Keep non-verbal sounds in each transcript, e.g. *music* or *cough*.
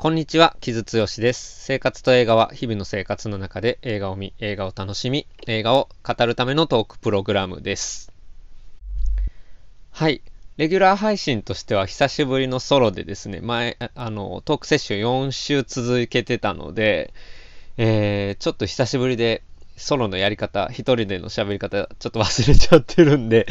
こんにちは、木津剛です。生活と映画は日々の生活の中で映画を見、映画を楽しみ、映画を語るためのトークプログラムです。はい。レギュラー配信としては久しぶりのソロでですね、前、あの、トークセッション4週続けてたので、えー、ちょっと久しぶりでソロのやり方、一人での喋り方、ちょっと忘れちゃってるんで、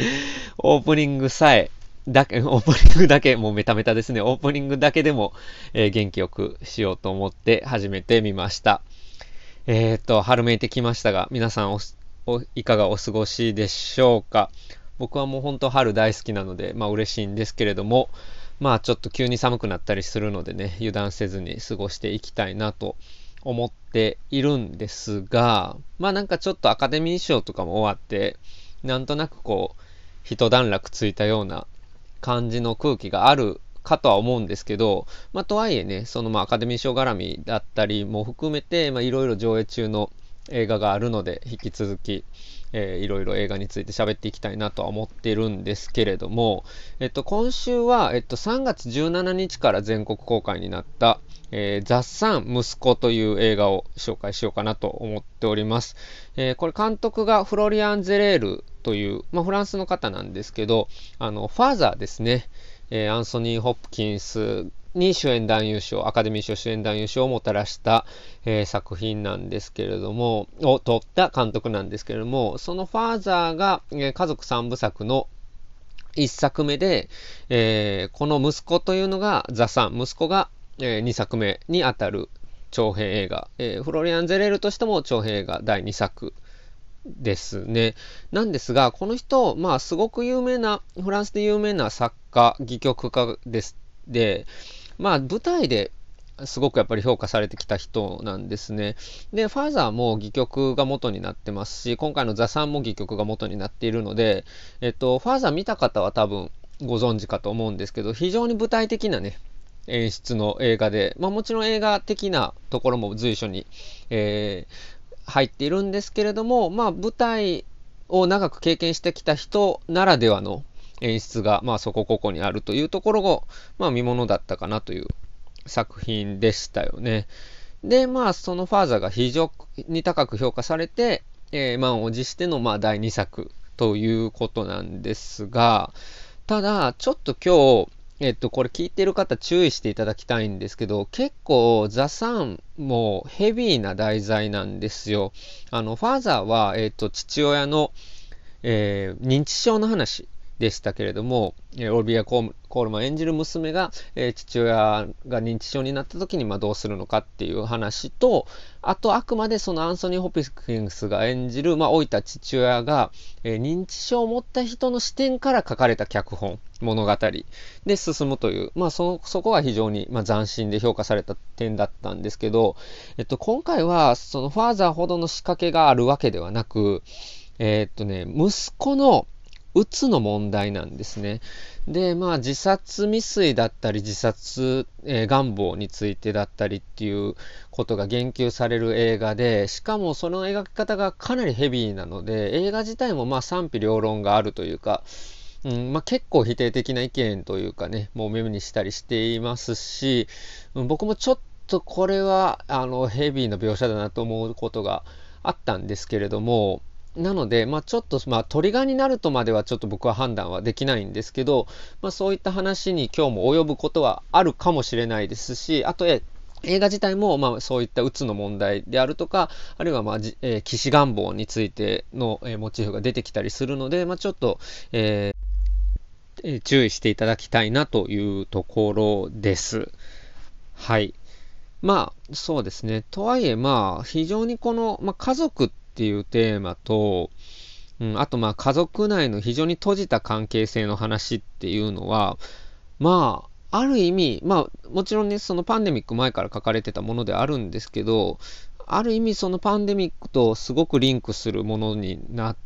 オープニングさえだけ、*laughs* オープニングだけ、もうメタメタですね。オープニングだけでも、えー、元気よくしようと思って始めてみました。えー、っと、春めいてきましたが、皆さんおいかがお過ごしでしょうか？僕はもう本当春大好きなので、まあ嬉しいんですけれども、まあちょっと急に寒くなったりするのでね、油断せずに過ごしていきたいなと思っているんですが、まあなんかちょっとアカデミー賞とかも終わって、なんとなくこう、一段落ついたような感じの空気があるかとは思うんですけど、まあ、とはいえね、そのまあアカデミー賞絡みだったりも含めて、まあ、いろいろ上映中の映画があるので、引き続き、えー、いろいろ映画について喋っていきたいなとは思ってるんですけれども、えっと、今週は、えっと、3月17日から全国公開になった、えー、ザ・サン息子という映画を紹介しようかなと思っております。えー、これ監督がフロリアン・ゼレールという、まあ、フランスの方なんですけど、あの、ファーザーですね。えー、アンソニー・ホップキンスに主演男優賞、アカデミー賞主演男優賞をもたらした、えー、作品なんですけれども、を撮った監督なんですけれども、そのファーザーが、えー、家族三部作の一作目で、えー、この息子というのがザ・サン、息子が、え、2作目にあたる長編映画、えー、フロリアン・ゼレールとしても長編映画第2作ですね。なんですが、この人、まあ、すごく有名な、フランスで有名な作家、戯曲家です。で、まあ、舞台ですごくやっぱり評価されてきた人なんですね。で、ファーザーも戯曲が元になってますし、今回のザ・サンも戯曲が元になっているので、えっと、ファーザー見た方は多分ご存知かと思うんですけど、非常に舞台的なね、演出の映画で、まあもちろん映画的なところも随所に、えー、入っているんですけれども、まあ、舞台を長く経験してきた人ならではの演出が、まあ、そこここにあるというところが、まあ、見ものだったかなという作品でしたよね。で、まあ、そのファーザーが非常に高く評価されて、えー、満を持しての、まあ、第2作ということなんですが、ただ、ちょっと今日、えっと、これ聞いてる方注意していただきたいんですけど、結構ザ・サンもヘビーな題材なんですよ。あの、ファーザーは、えっと、父親の、えー、認知症の話でしたけれども、えオルビア・コールマン演じる娘が、え父親が認知症になった時にまどうするのかっていう話と、あとあくまでそのアンソニー・ホピキンスが演じる、まあ、老いた父親が、え認知症を持った人の視点から書かれた脚本、物語で進むという、まあそ、そこが非常に、まあ、斬新で評価された点だったんですけど、えっと、今回はそのファーザーほどの仕掛けがあるわけではなく、え、っとね、息子のうつの問題なんですね。で、まあ自殺未遂だったり自殺、えー、願望についてだったりっていうことが言及される映画で、しかもその描き方がかなりヘビーなので、映画自体もまあ賛否両論があるというか、うんまあ、結構否定的な意見というかね、もう目にしたりしていますし、僕もちょっとこれはあのヘビーな描写だなと思うことがあったんですけれども、なので、まあ、ちょっと、まあ、トリガーになるとまではちょっと僕は判断はできないんですけど、まあ、そういった話に今日も及ぶことはあるかもしれないですし、あと、え映画自体も、まあ、そういったうつの問題であるとか、あるいは、まあ、えー、騎士願望についての、えー、モチーフが出てきたりするので、まあ、ちょっと、えー、注意していただきたいなというところです。はい。まあ、そうですね。とはいえ、まあ、非常にこの、まあ、家族ってていうテーマと、うん、あとまあ家族内の非常に閉じた関係性の話っていうのは、まあ、ある意味、まあ、もちろんね、そのパンデミック前から書かれてたものであるんですけど、ある意味そのパンデミックとすごくリンクするものになっ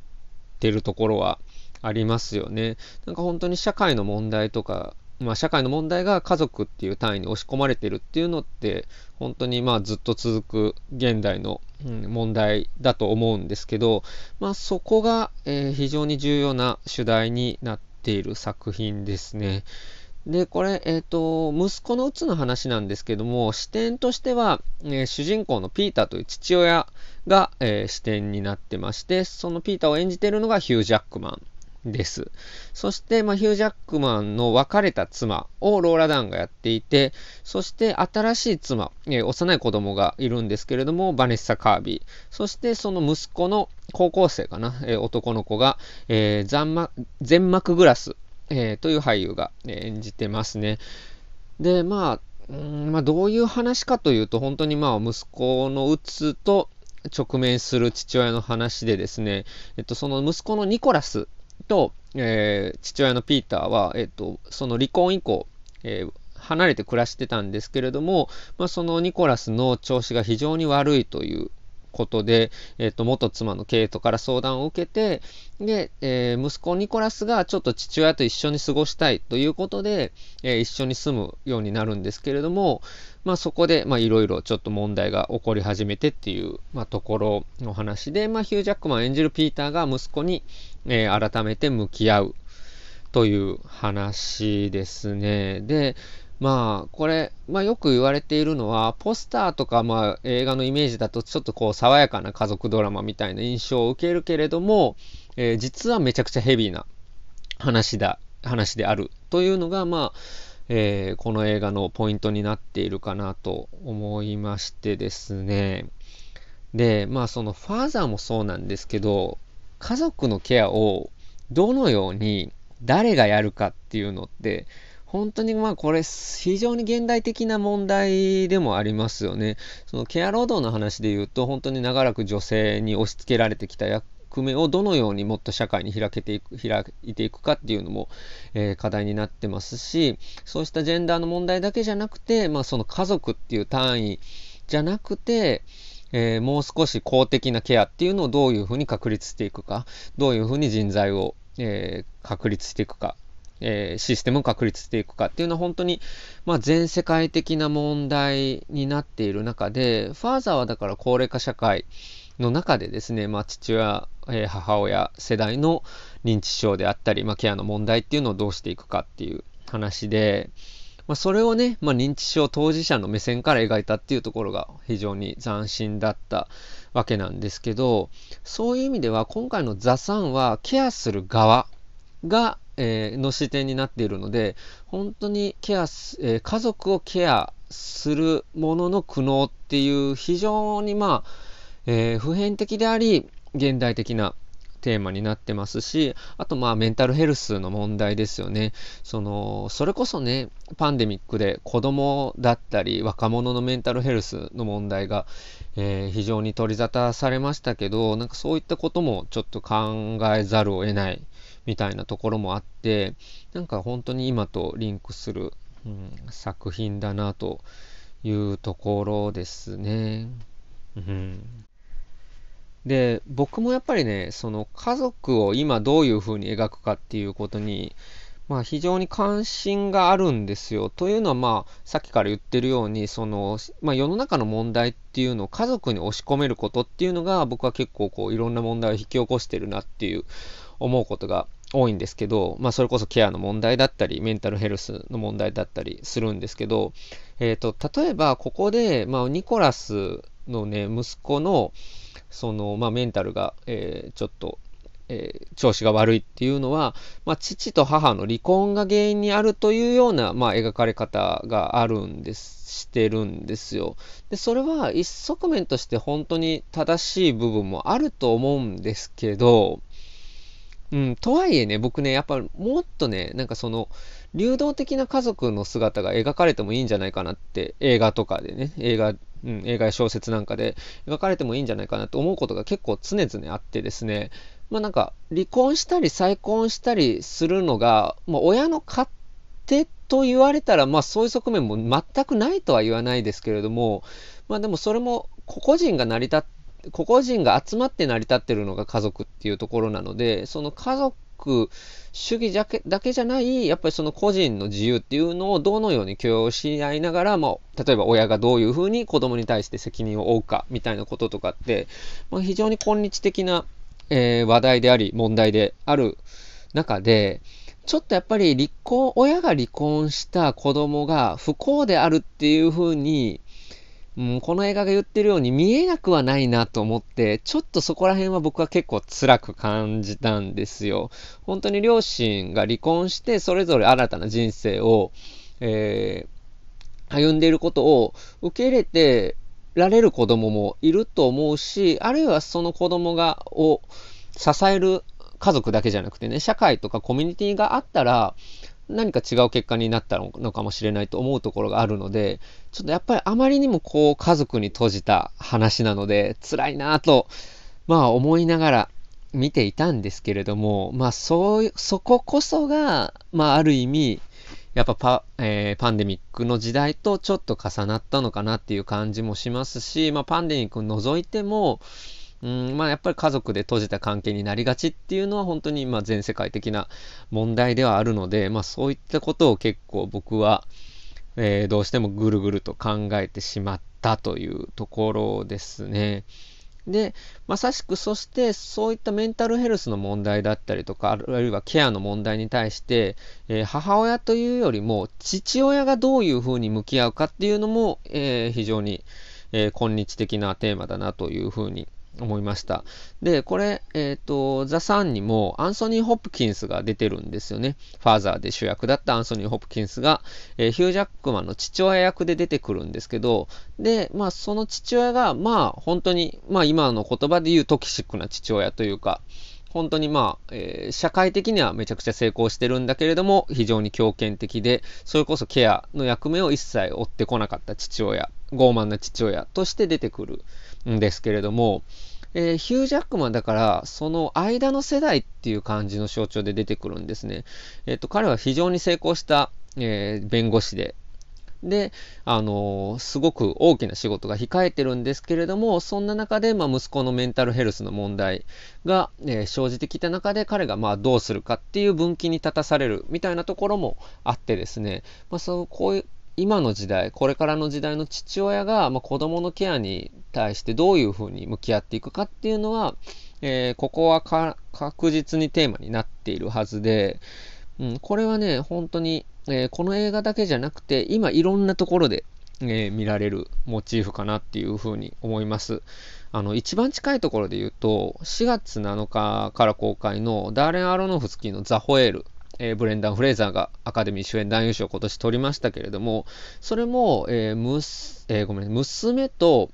てるところはありますよね。なんか本当に社会の問題とかまあ、社会の問題が家族っていう単位に押し込まれてるっていうのって本当にまあずっと続く現代の、問題だと思うんですけど、まあ、そこが、えー、非常に重要な主題になっている作品ですね。で、これ、えっ、ー、と、息子のうつの話なんですけども、視点としては、えー、主人公のピーターという父親が、えー、視点になってまして、そのピーターを演じているのがヒュー・ジャックマンです。そして、まあ、ヒュー・ジャックマンの別れた妻をローラ・ダンがやっていて、そして新しい妻、えー、幼い子供がいるんですけれども、バネッサ・カービー。そしてその息子の高校生かな、えー、男の子が、えー、全幕グラスえー、という俳優が、演じてますね。で、まあ、うんまあ、どういう話かというと、本当にまあ、息子のうつと直面する父親の話でですね、えっと、その息子のニコラスと、えー、父親のピーターは、えっと、その離婚以降、えー、離れて暮らしてたんですけれども、まあ、そのニコラスの調子が非常に悪いということで、えっ、と、元妻のケイトから相談を受けて、で、えー、息子ニコラスがちょっと父親と一緒に過ごしたいということで、えー、一緒に住むようになるんですけれども、まあそこで、いろいろちょっと問題が起こり始めてっていう、まあところの話で、まあヒュージャックマン演じるピーターが息子に、えー、改めて向き合うという話ですね。で、まあ、これ、まあよく言われているのは、ポスターとか、まあ映画のイメージだとちょっとこう爽やかな家族ドラマみたいな印象を受けるけれども、えー、実はめちゃくちゃヘビーな話だ、話であるというのが、まあ、えー、この映画のポイントになっているかなと思いましてですね。で、まあそのファーザーもそうなんですけど、家族のケアをどのように誰がやるかっていうのって、本当にまあこれ非常に現代的な問題でもありますよね。そのケア労働の話で言うと本当に長らく女性に押し付けられてきた役目をどのようにもっと社会に開けていく、開いていくかっていうのも、えー、課題になってますし、そうしたジェンダーの問題だけじゃなくて、まあその家族っていう単位じゃなくて、えー、もう少し公的なケアっていうのをどういうふうに確立していくか、どういうふうに人材を、えー、確立していくかえー、システムを確立していくかっていうのは本当に、まあ、全世界的な問題になっている中で、ファーザーはだから高齢化社会の中でですね、まあ、父親、えー、母親世代の認知症であったり、まあ、ケアの問題っていうのをどうしていくかっていう話で、まあ、それをね、まあ、認知症当事者の目線から描いたっていうところが非常に斬新だったわけなんですけど、そういう意味では今回のザ・サンはケアする側がえー、の視点になっているので、本当にケア、えー、家族をケアするものの苦悩っていう非常にまあ、えー、普遍的であり、現代的なテーマになってますし、あとまあメンタルヘルスの問題ですよね。その、それこそね、パンデミックで子供だったり若者のメンタルヘルスの問題が、えー、非常に取り沙汰されましたけど、なんかそういったこともちょっと考えざるを得ないみたいなところもあって、なんか本当に今とリンクする、うん、作品だなというところですね。うん、で、僕もやっぱりね、その家族を今どういうふうに描くかっていうことに、まあ非常に関心があるんですよ。というのはまあさっきから言ってるように、その、まあ世の中の問題っていうのを家族に押し込めることっていうのが僕は結構こういろんな問題を引き起こしてるなっていう思うことが多いんですけど、まあ、それこそケアの問題だったり、メンタルヘルスの問題だったりするんですけど、えっ、ー、と、例えばここで、まあ、ニコラスのね、息子の、その、まあ、メンタルが、えー、ちょっと、えー、調子が悪いっていうのは、まあ、父と母の離婚が原因にあるというような、まあ、描かれ方があるんです、してるんですよ。で、それは一側面として本当に正しい部分もあると思うんですけど、うん、とはいえね、僕ね、やっぱもっとね、なんかその、流動的な家族の姿が描かれてもいいんじゃないかなって、映画とかでね、映画、うん、映画や小説なんかで描かれてもいいんじゃないかなと思うことが結構常々あってですね、まあなんか、離婚したり再婚したりするのが、まあ親の勝手と言われたら、まあそういう側面も全くないとは言わないですけれども、まあでもそれも個々人が成り立って個々人が集まって成り立ってるのが家族っていうところなので、その家族主義だけだけじゃない、やっぱりその個人の自由っていうのをどのように許容し合いながら、まあ、例えば親がどういうふうに子供に対して責任を負うかみたいなこととかって、まあ、非常に今日的な、えー、話題であり問題である中で、ちょっとやっぱり離婚、親が離婚した子供が不幸であるっていう風に、うん、この映画が言ってるように見えなくはないなと思って、ちょっとそこら辺は僕は結構辛く感じたんですよ。本当に両親が離婚して、それぞれ新たな人生を、えー、歩んでいることを受け入れてられる子供もいると思うし、あるいはその子供が、を支える家族だけじゃなくてね、社会とかコミュニティがあったら、何か違う結果になったのかもしれないと思うところがあるので、ちょっとやっぱりあまりにもこう家族に閉じた話なので、辛いなぁと、まあ思いながら見ていたんですけれども、まあそういう、そここそが、まあある意味、やっぱパ,、えー、パンデミックの時代とちょっと重なったのかなっていう感じもしますし、まあパンデミックを除いても、うんまあ、やっぱり家族で閉じた関係になりがちっていうのは本当にまあ全世界的な問題ではあるので、まあ、そういったことを結構僕は、えー、どうしてもぐるぐると考えてしまったというところですね。で、まさしくそしてそういったメンタルヘルスの問題だったりとか、あるいはケアの問題に対して、えー、母親というよりも父親がどういうふうに向き合うかっていうのも、えー、非常に、えー、今日的なテーマだなというふうに思いました。で、これ、えっ、ー、と、ザ・サンにもアンソニー・ホップキンスが出てるんですよね。ファーザーで主役だったアンソニー・ホップキンスが、えー、ヒュー・ジャックマンの父親役で出てくるんですけど、で、まあ、その父親が、まあ、本当に、まあ、今の言葉で言うトキシックな父親というか、本当にまあ、えー、社会的にはめちゃくちゃ成功してるんだけれども、非常に強権的で、それこそケアの役目を一切追ってこなかった父親、傲慢な父親として出てくるんですけれども、えー、ヒュー・ジャックマンだから、その間の世代っていう感じの象徴で出てくるんですね。えっ、ー、と、彼は非常に成功した、えー、弁護士で、で、あの、すごく大きな仕事が控えてるんですけれども、そんな中で、まあ、息子のメンタルヘルスの問題が、え、生じてきた中で、彼がまあどうするかっていう分岐に立たされるみたいなところもあってですね、まあ、そうこういう今の時代、これからの時代の父親が、まあ、子供のケアに対してどういうふうに向き合っていくかっていうのは、えー、ここは確実にテーマになっているはずで、うん、これはね、本当に、えー、この映画だけじゃなくて、今いろんなところで、えー、見られるモチーフかなっていうふうに思います。あの、一番近いところで言うと、4月7日から公開のダーレン・アロノフスキーのザ・ホエール。えー、ブレンダン・フレイザーがアカデミー主演男優賞を今年取りましたけれども、それも、えーむすえー、ごめん、娘と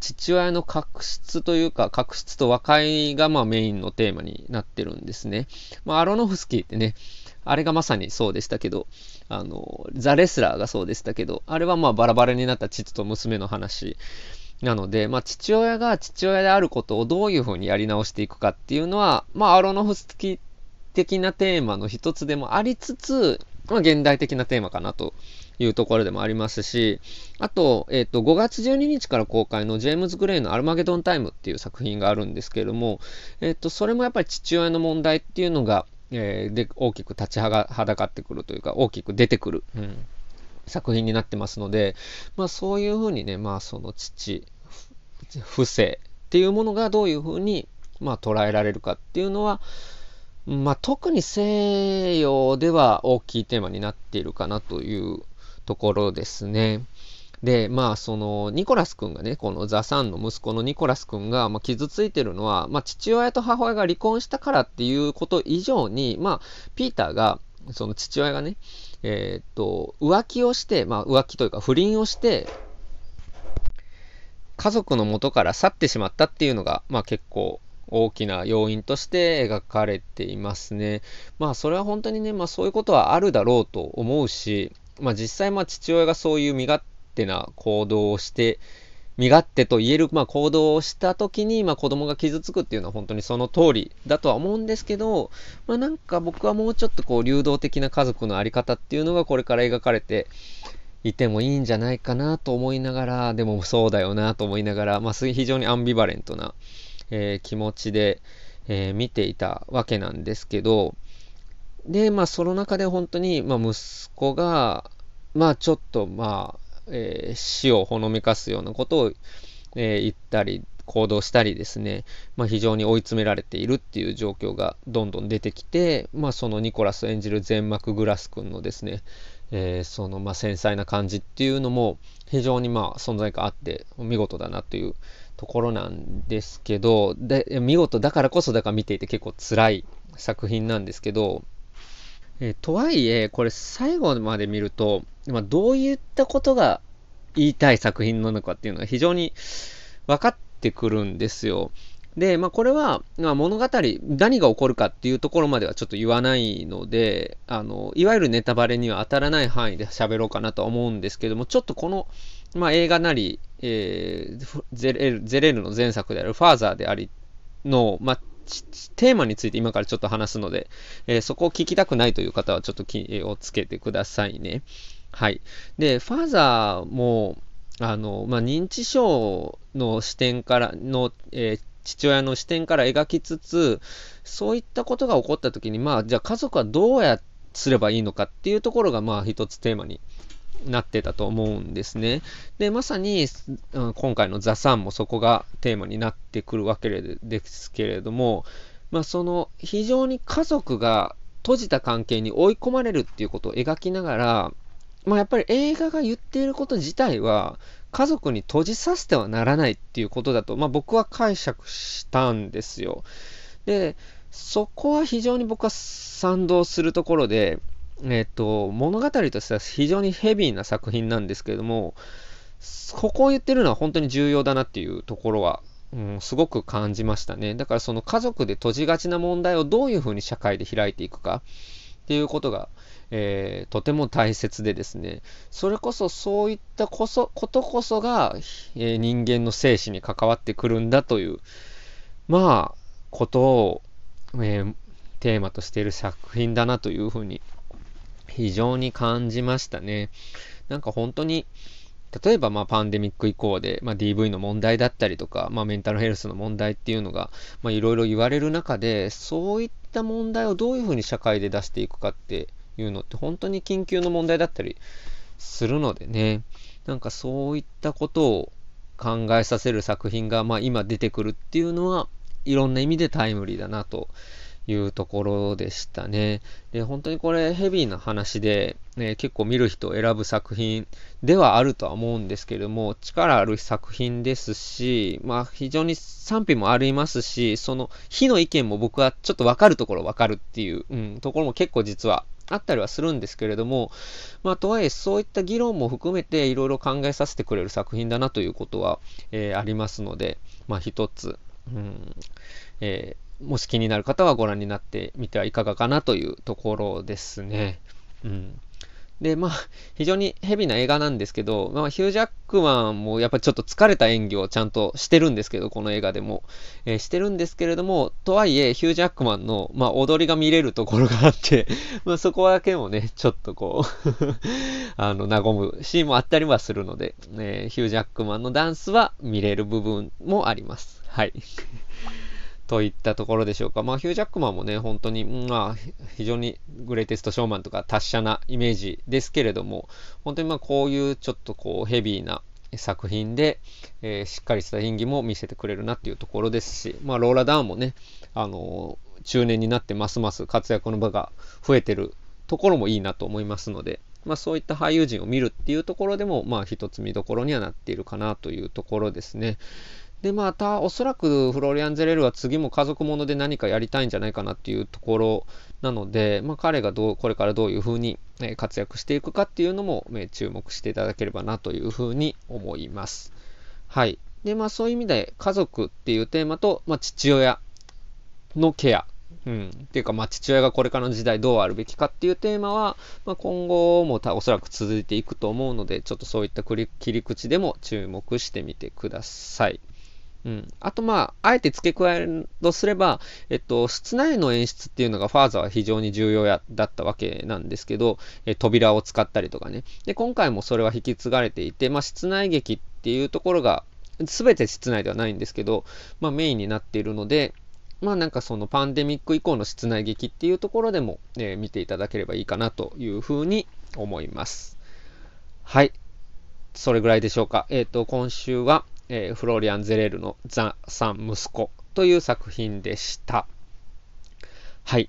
父親の確執というか、確執と和解がまあメインのテーマになってるんですね。まあ、アロノフスキーってね、あれがまさにそうでしたけど、あの、ザ・レスラーがそうでしたけど、あれはまあバラバラになった父と娘の話なので、まあ父親が父親であることをどういうふうにやり直していくかっていうのは、まあアロノフスキー的なテーマの一つでもありつつ、まあ、現代的なテーマかなというところでもありますし、あと、えっ、ー、と、5月12日から公開のジェームズ・グレイのアルマゲドンタイムっていう作品があるんですけれども、えっ、ー、と、それもやっぱり父親の問題っていうのが、えー、で、大きく立ちはだかってくるというか、大きく出てくる、うん、作品になってますので、まあそういうふうにね、まあその父、不正っていうものがどういうふうに、まあ捉えられるかっていうのは、まあ、特に西洋では大きいテーマになっているかなというところですね。で、まあ、その、ニコラス君がね、このザ・サンの息子のニコラス君が、まあ、傷ついてるのは、まあ、父親と母親が離婚したからっていうこと以上に、まあ、ピーターが、その父親がね、えー、っと、浮気をして、まあ、浮気というか不倫をして、家族の元から去ってしまったっていうのが、まあ結構大きな要因として描かれていますね。まあそれは本当にね、まあそういうことはあるだろうと思うし、まあ実際まあ父親がそういう身勝手な行動をして、身勝手と言える、まあ、行動をした時に、まあ、子供が傷つくっていうのは本当にその通りだとは思うんですけど、まあ、なんか僕はもうちょっとこう流動的な家族のあり方っていうのがこれから描かれていてもいいんじゃないかなと思いながら、でもそうだよなと思いながら、まあ、非常にアンビバレントなえー、気持ちで、えー、見ていたわけなんですけど、で、まあ、その中で本当に、まあ、息子が、まあ、ちょっと、まあ、えー、死をほのめかすようなことを、えー、言ったり、行動したりですね、まあ、非常に追い詰められているっていう状況がどんどん出てきて、まあ、そのニコラス演じる全幕グラス君のですね、えー、そのまあ繊細な感じっていうのも非常にまあ存在感あって見事だなというところなんですけどで見事だからこそだから見ていて結構辛い作品なんですけど、え、とはいえこれ最後まで見ると、まあ、どういったことが言いたい作品なのかっていうのが非常に分かってくるんですよ。で、まあ、これは、まあ、物語、何が起こるかっていうところまではちょっと言わないので、あの、いわゆるネタバレには当たらない範囲で喋ろうかなとは思うんですけども、ちょっとこの、まあ、映画なり、えー、ゼレルゼレルの前作であるファーザーでありの、まあ、テーマについて今からちょっと話すので、えー、そこを聞きたくないという方はちょっと気をつけてくださいね。はい。で、ファーザーも、あの、まあ、認知症の視点からの、えー、父親の視点から描きつつ、そういったことが起こった時に、まあ、じゃあ家族はどうやすればいいのかっていうところが、まあ、一つテーマになってたと思うんですね。で、まさに、今回のザ・サンもそこがテーマになってくるわけですけれども、まあ、その非常に家族が閉じた関係に追い込まれるっていうことを描きながら、まあ、やっぱり映画が言っていること自体は、家族に閉じさせてはならないっていうことだと、まあ、僕は解釈したんですよ。で、そこは非常に僕は賛同するところで、えっ、と、物語としては非常にヘビーな作品なんですけれども、ここを言ってるのは本当に重要だなっていうところは、うん、すごく感じましたね。だからその家族で閉じがちな問題をどういうふうに社会で開いていくかっていうことが、えー、とても大切でですね、それこそそういったこそことこそが、えー、人間の生死に関わってくるんだという、まあ、ことを、えー、テーマとしている作品だなというふうに非常に感じましたね。なんか本当に、例えばまあパンデミック以降で、まあ、DV の問題だったりとか、まあ、メンタルヘルスの問題っていうのがいろいろ言われる中で、そういった問題をどういうふうに社会で出していくかっていうのって本当に緊急の問題だったりするのでね、なんかそういったことを考えさせる作品が、まあ、今出てくるっていうのは、いろんな意味でタイムリーだなというところでしたね。で、本当にこれヘビーな話で、ね、結構見る人を選ぶ作品ではあるとは思うんですけども、力ある作品ですし、まあ非常に賛否もありますし、その非の意見も僕はちょっとわかるところわかるっていう、うん、ところも結構実はあったりはするんですけれども、まあ、とはいえ、そういった議論も含めていろいろ考えさせてくれる作品だなということは、えー、ありますので、まあ、一つ、うんえ、もし気になる方はご覧になってみてはいかがかなというところですね。うんで、まあ、非常にヘビな映画なんですけど、まあ、ヒュージャックマンもやっぱりちょっと疲れた演技をちゃんとしてるんですけど、この映画でも。えー、してるんですけれども、とはいえ、ヒュージャックマンの、まあ、踊りが見れるところがあって *laughs* まあ、そこだけもね、ちょっとこう *laughs* あの、和むシーンもあったりはするので、えー、ヒュージャックマンのダンスは見れる部分もあります。はい。といったところでしょうか。まあ、ヒュージャックマンもね、本当に、まあ、非常にグレイテストショーマンとか達者なイメージですけれども、本当にまあ、こういうちょっとこう、ヘビーな作品で、えー、しっかりした演技も見せてくれるなっていうところですし、まあ、ローラ・ダウンもね、あのー、中年になってますます活躍の場が増えてるところもいいなと思いますので、まあ、そういった俳優陣を見るっていうところでも、まあ、一つ見どころにはなっているかなというところですね。で、また、おそらくフロリアン・ゼレルは次も家族もので何かやりたいんじゃないかなっていうところなので、まあ、彼がどう、これからどういうふうに活躍していくかっていうのも注目していただければなというふうに思います。はい。で、まあそういう意味で家族っていうテーマと、まあ、父親のケアうん。っていうか、まあ、父親がこれからの時代どうあるべきかっていうテーマは、まあ、今後もおそらく続いていくと思うので、ちょっとそういった切り口でも注目してみてください。うん。あと、まあ、あえて付け加えるとすれば、えっと、室内の演出っていうのがファーザーは非常に重要やだったわけなんですけど、え扉を使ったりとかね。で、今回もそれは引き継がれていて、まあ、室内劇っていうところが、全て室内ではないんですけど、まあ、メインになっているので、まあなんかそのパンデミック以降の室内劇っていうところでも、えー、見ていただければいいかなというふうに思います。はい。それぐらいでしょうか。えっ、ー、と、今週は、えー、フローリアン・ゼレールのザ・サン息子という作品でした。はい。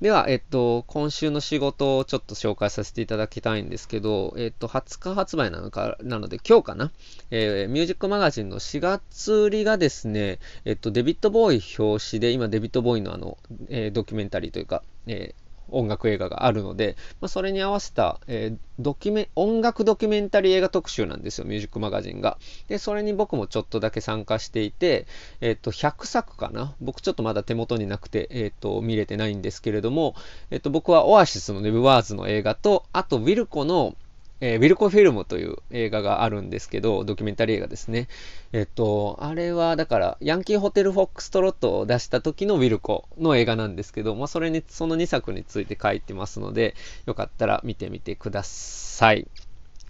では、えっと、今週の仕事をちょっと紹介させていただきたいんですけど、えっと、20日発売なのか、なので今日かな、えー、ミュージックマガジンの4月売りがですね、えっと、デビッド・ボーイ表紙で、今デビッド・ボーイのあの、えー、ドキュメンタリーというか、えー音楽映画があるので、まあ、それに合わせた、えー、ドキュメ音楽ドキュメンタリー映画特集なんですよ、ミュージックマガジンが。で、それに僕もちょっとだけ参加していて、えっ、と、100作かな？僕ちょっとまだ手元になくて、えっ、と、見れてないんですけれども、えっ、と、僕はオアシスのネブワーズの映画と、あと、ウィルコのえー、ウィルコフィルムという映画があるんですけど、ドキュメンタリー映画ですね。えっと、あれはだから、ヤンキーホテルフォックストロットを出した時のウィルコの映画なんですけど、まあ、それに、その2作について書いてますので、よかったら見てみてください。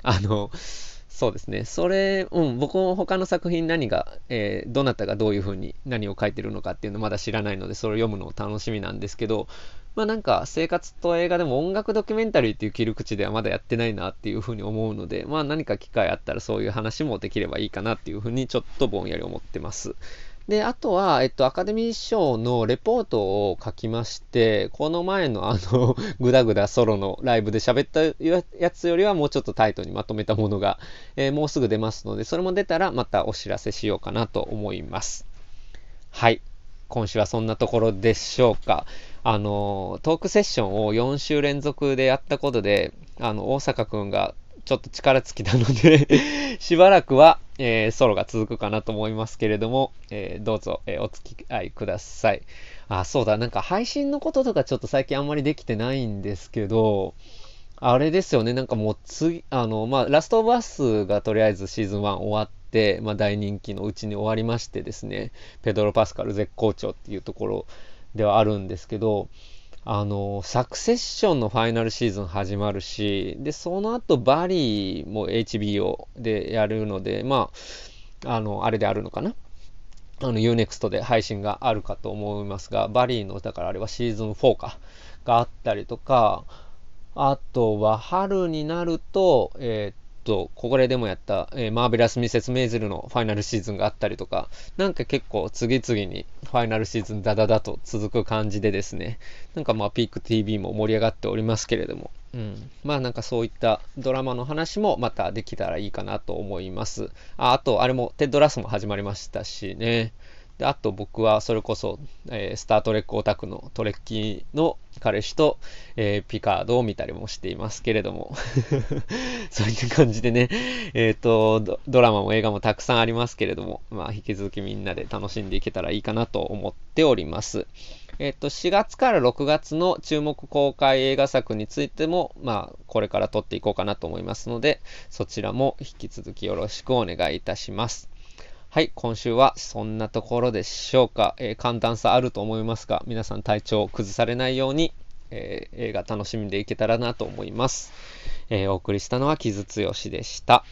あの、そうですね。それ、うん、僕も他の作品何が、えー、どなたがどういうふうに何を書いてるのかっていうのまだ知らないので、それを読むのを楽しみなんですけど、まあなんか生活と映画でも音楽ドキュメンタリーっていう切り口ではまだやってないなっていうふうに思うので、まあ何か機会あったらそういう話もできればいいかなっていうふうにちょっとぼんやり思ってます。で、あとは、えっと、アカデミー賞のレポートを書きまして、この前のあの、ぐだぐだソロのライブで喋ったやつよりはもうちょっとタイトにまとめたものが、えー、もうすぐ出ますので、それも出たらまたお知らせしようかなと思います。はい。今週はそんなところでしょうか。あの、トークセッションを4週連続でやったことで、あの、大阪くんがちょっと力尽きたので *laughs* しばらくは、えー、ソロが続くかなと思いますけれども、えー、どうぞ、えー、お付き合いください。あ、そうだ、なんか配信のこととかちょっと最近あんまりできてないんですけど、あれですよね、なんかもう次、あの、まあ、ラストオブアスがとりあえずシーズン1終わって、まあ、大人気のうちに終わりましてですね、ペドロ・パスカル絶好調っていうところではあるんですけど、あの、サクセッションのファイナルシーズン始まるし、で、その後バリーも HBO でやるので、まあ、あの、あれであるのかな？あの、Unext で配信があるかと思いますが、バリーの、だからあれはシーズン4か、があったりとか、あとは春になると、えー、と、ここでもやった、えー、マーベラス・ミセス・メイズルのファイナルシーズンがあったりとか、なんか結構次々にファイナルシーズンダダダと続く感じでですね、なんかまあピーク TV も盛り上がっておりますけれども、うん、まあなんかそういったドラマの話もまたできたらいいかなと思います。ああと、あれも、テッドラスも始まりましたしね。で、あと僕はそれこそ、えー、スタートレックオタクのトレッキーの彼氏と、えー、ピカードを見たりもしていますけれども *laughs* そういう感じでね、えっ、ー、とド、ラマも映画もたくさんありますけれども、まあ、引き続きみんなで楽しんでいけたらいいかなと思っております。えっ、と、4月から6月の注目公開映画作についても、まあ、これから撮っていこうかなと思いますので、そちらも引き続きよろしくお願いいたします。はい、今週はそんなところでしょうか。えー、寒暖差あると思いますが、皆さん体調を崩されないように、えー、映画楽しんでいけたらなと思います。えー、お送りしたのは木津剛でした。